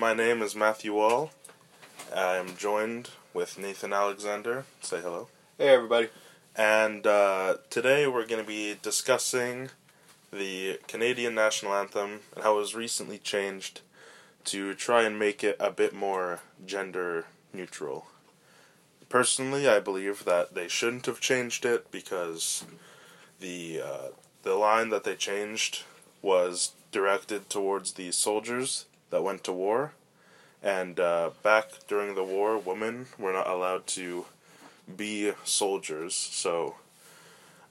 My name is Matthew Wall. I am joined with Nathan Alexander. Say hello. Hey, everybody. And uh, today we're going to be discussing the Canadian national anthem and how it was recently changed to try and make it a bit more gender neutral. Personally, I believe that they shouldn't have changed it because the uh, the line that they changed was directed towards the soldiers that went to war, and uh, back during the war, women were not allowed to be soldiers. So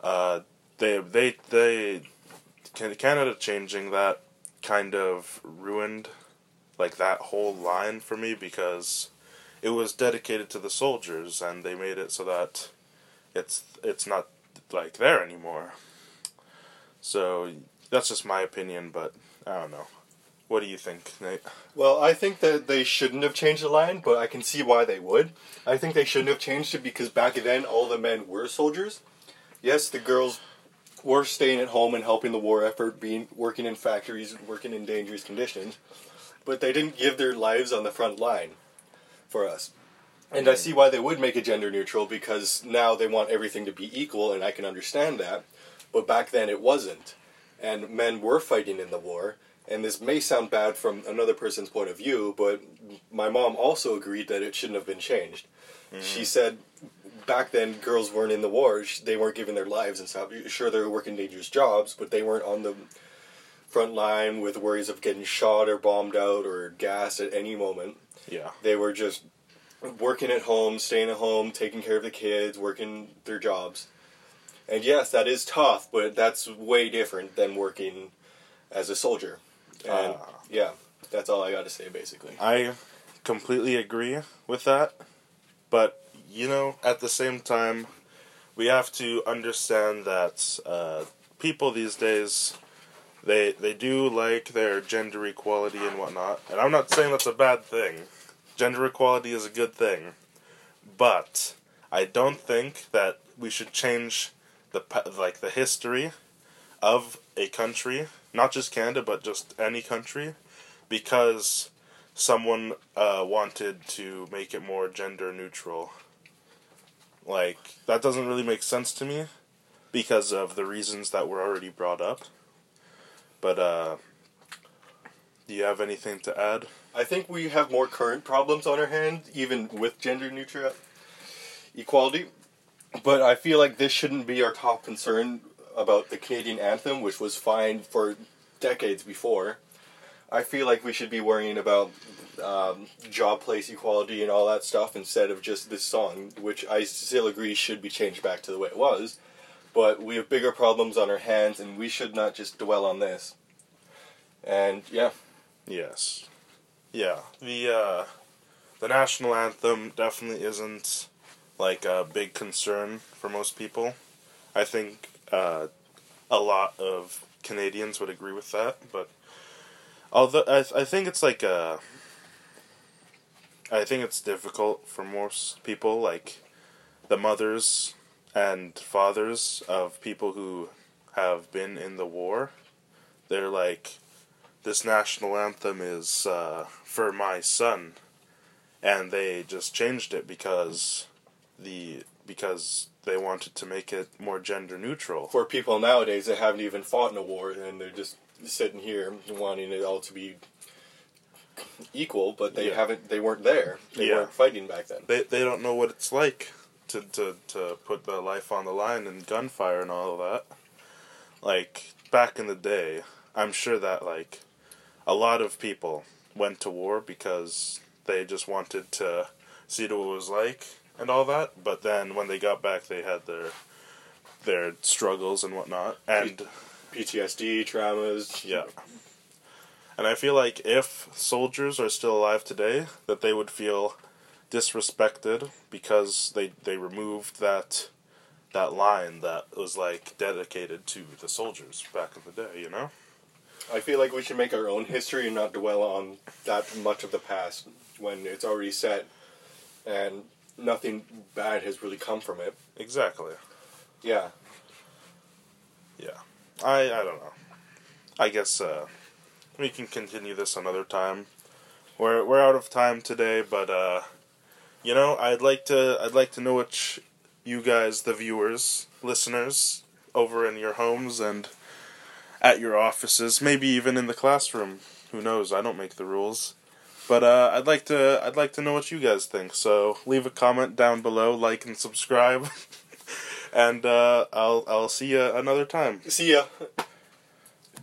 uh, they they they Canada changing that kind of ruined like that whole line for me because it was dedicated to the soldiers and they made it so that it's it's not like there anymore. So that's just my opinion, but I don't know. What do you think, Nate? Well, I think that they shouldn't have changed the line, but I can see why they would. I think they shouldn't have changed it because back then all the men were soldiers. Yes, the girls were staying at home and helping the war effort, being working in factories, working in dangerous conditions, but they didn't give their lives on the front line for us. And I see why they would make it gender neutral because now they want everything to be equal, and I can understand that. But back then it wasn't. And men were fighting in the war. And this may sound bad from another person's point of view, but my mom also agreed that it shouldn't have been changed. Mm. She said back then girls weren't in the war, they weren't giving their lives and stuff. Sure, they were working dangerous jobs, but they weren't on the front line with worries of getting shot or bombed out or gassed at any moment. Yeah. They were just working at home, staying at home, taking care of the kids, working their jobs. And yes, that is tough, but that's way different than working as a soldier. And uh, yeah, that's all I got to say basically. I completely agree with that. But, you know, at the same time, we have to understand that uh, people these days they they do like their gender equality and whatnot. And I'm not saying that's a bad thing. Gender equality is a good thing. But I don't think that we should change the like the history of a country, not just Canada, but just any country, because someone uh, wanted to make it more gender neutral. Like that doesn't really make sense to me, because of the reasons that were already brought up. But uh, do you have anything to add? I think we have more current problems on our hands, even with gender neutral equality. But I feel like this shouldn't be our top concern about the Canadian anthem, which was fine for decades before. I feel like we should be worrying about um, job place equality and all that stuff instead of just this song, which I still agree should be changed back to the way it was. But we have bigger problems on our hands, and we should not just dwell on this. And yeah. Yes. Yeah. The uh, the national anthem definitely isn't like a big concern for most people. I think uh, a lot of Canadians would agree with that, but although I I think it's like a I think it's difficult for most people, like the mothers and fathers of people who have been in the war. They're like, this national anthem is uh, for my son, and they just changed it because the because they wanted to make it more gender neutral. For people nowadays that haven't even fought in a war and they're just sitting here wanting it all to be equal, but they yeah. haven't they weren't there. They yeah. weren't fighting back then. They they don't know what it's like to, to, to put their life on the line and gunfire and all of that. Like back in the day, I'm sure that like a lot of people went to war because they just wanted to see what it was like and all that. But then when they got back, they had their their struggles and whatnot, and PTSD, traumas. Yeah. And I feel like if soldiers are still alive today, that they would feel disrespected because they they removed that that line that was like dedicated to the soldiers back in the day, you know? I feel like we should make our own history and not dwell on that much of the past when it's already set and nothing bad has really come from it. Exactly. Yeah. Yeah. I I don't know. I guess uh, we can continue this another time. we're we're out of time today, but uh, you know, I'd like to I'd like to know what sh- you guys, the viewers, listeners, over in your homes and at your offices, maybe even in the classroom. Who knows? I don't make the rules. But uh, I'd like to I'd like to know what you guys think. So leave a comment down below, like and subscribe, and uh, I'll I'll see you another time. See ya.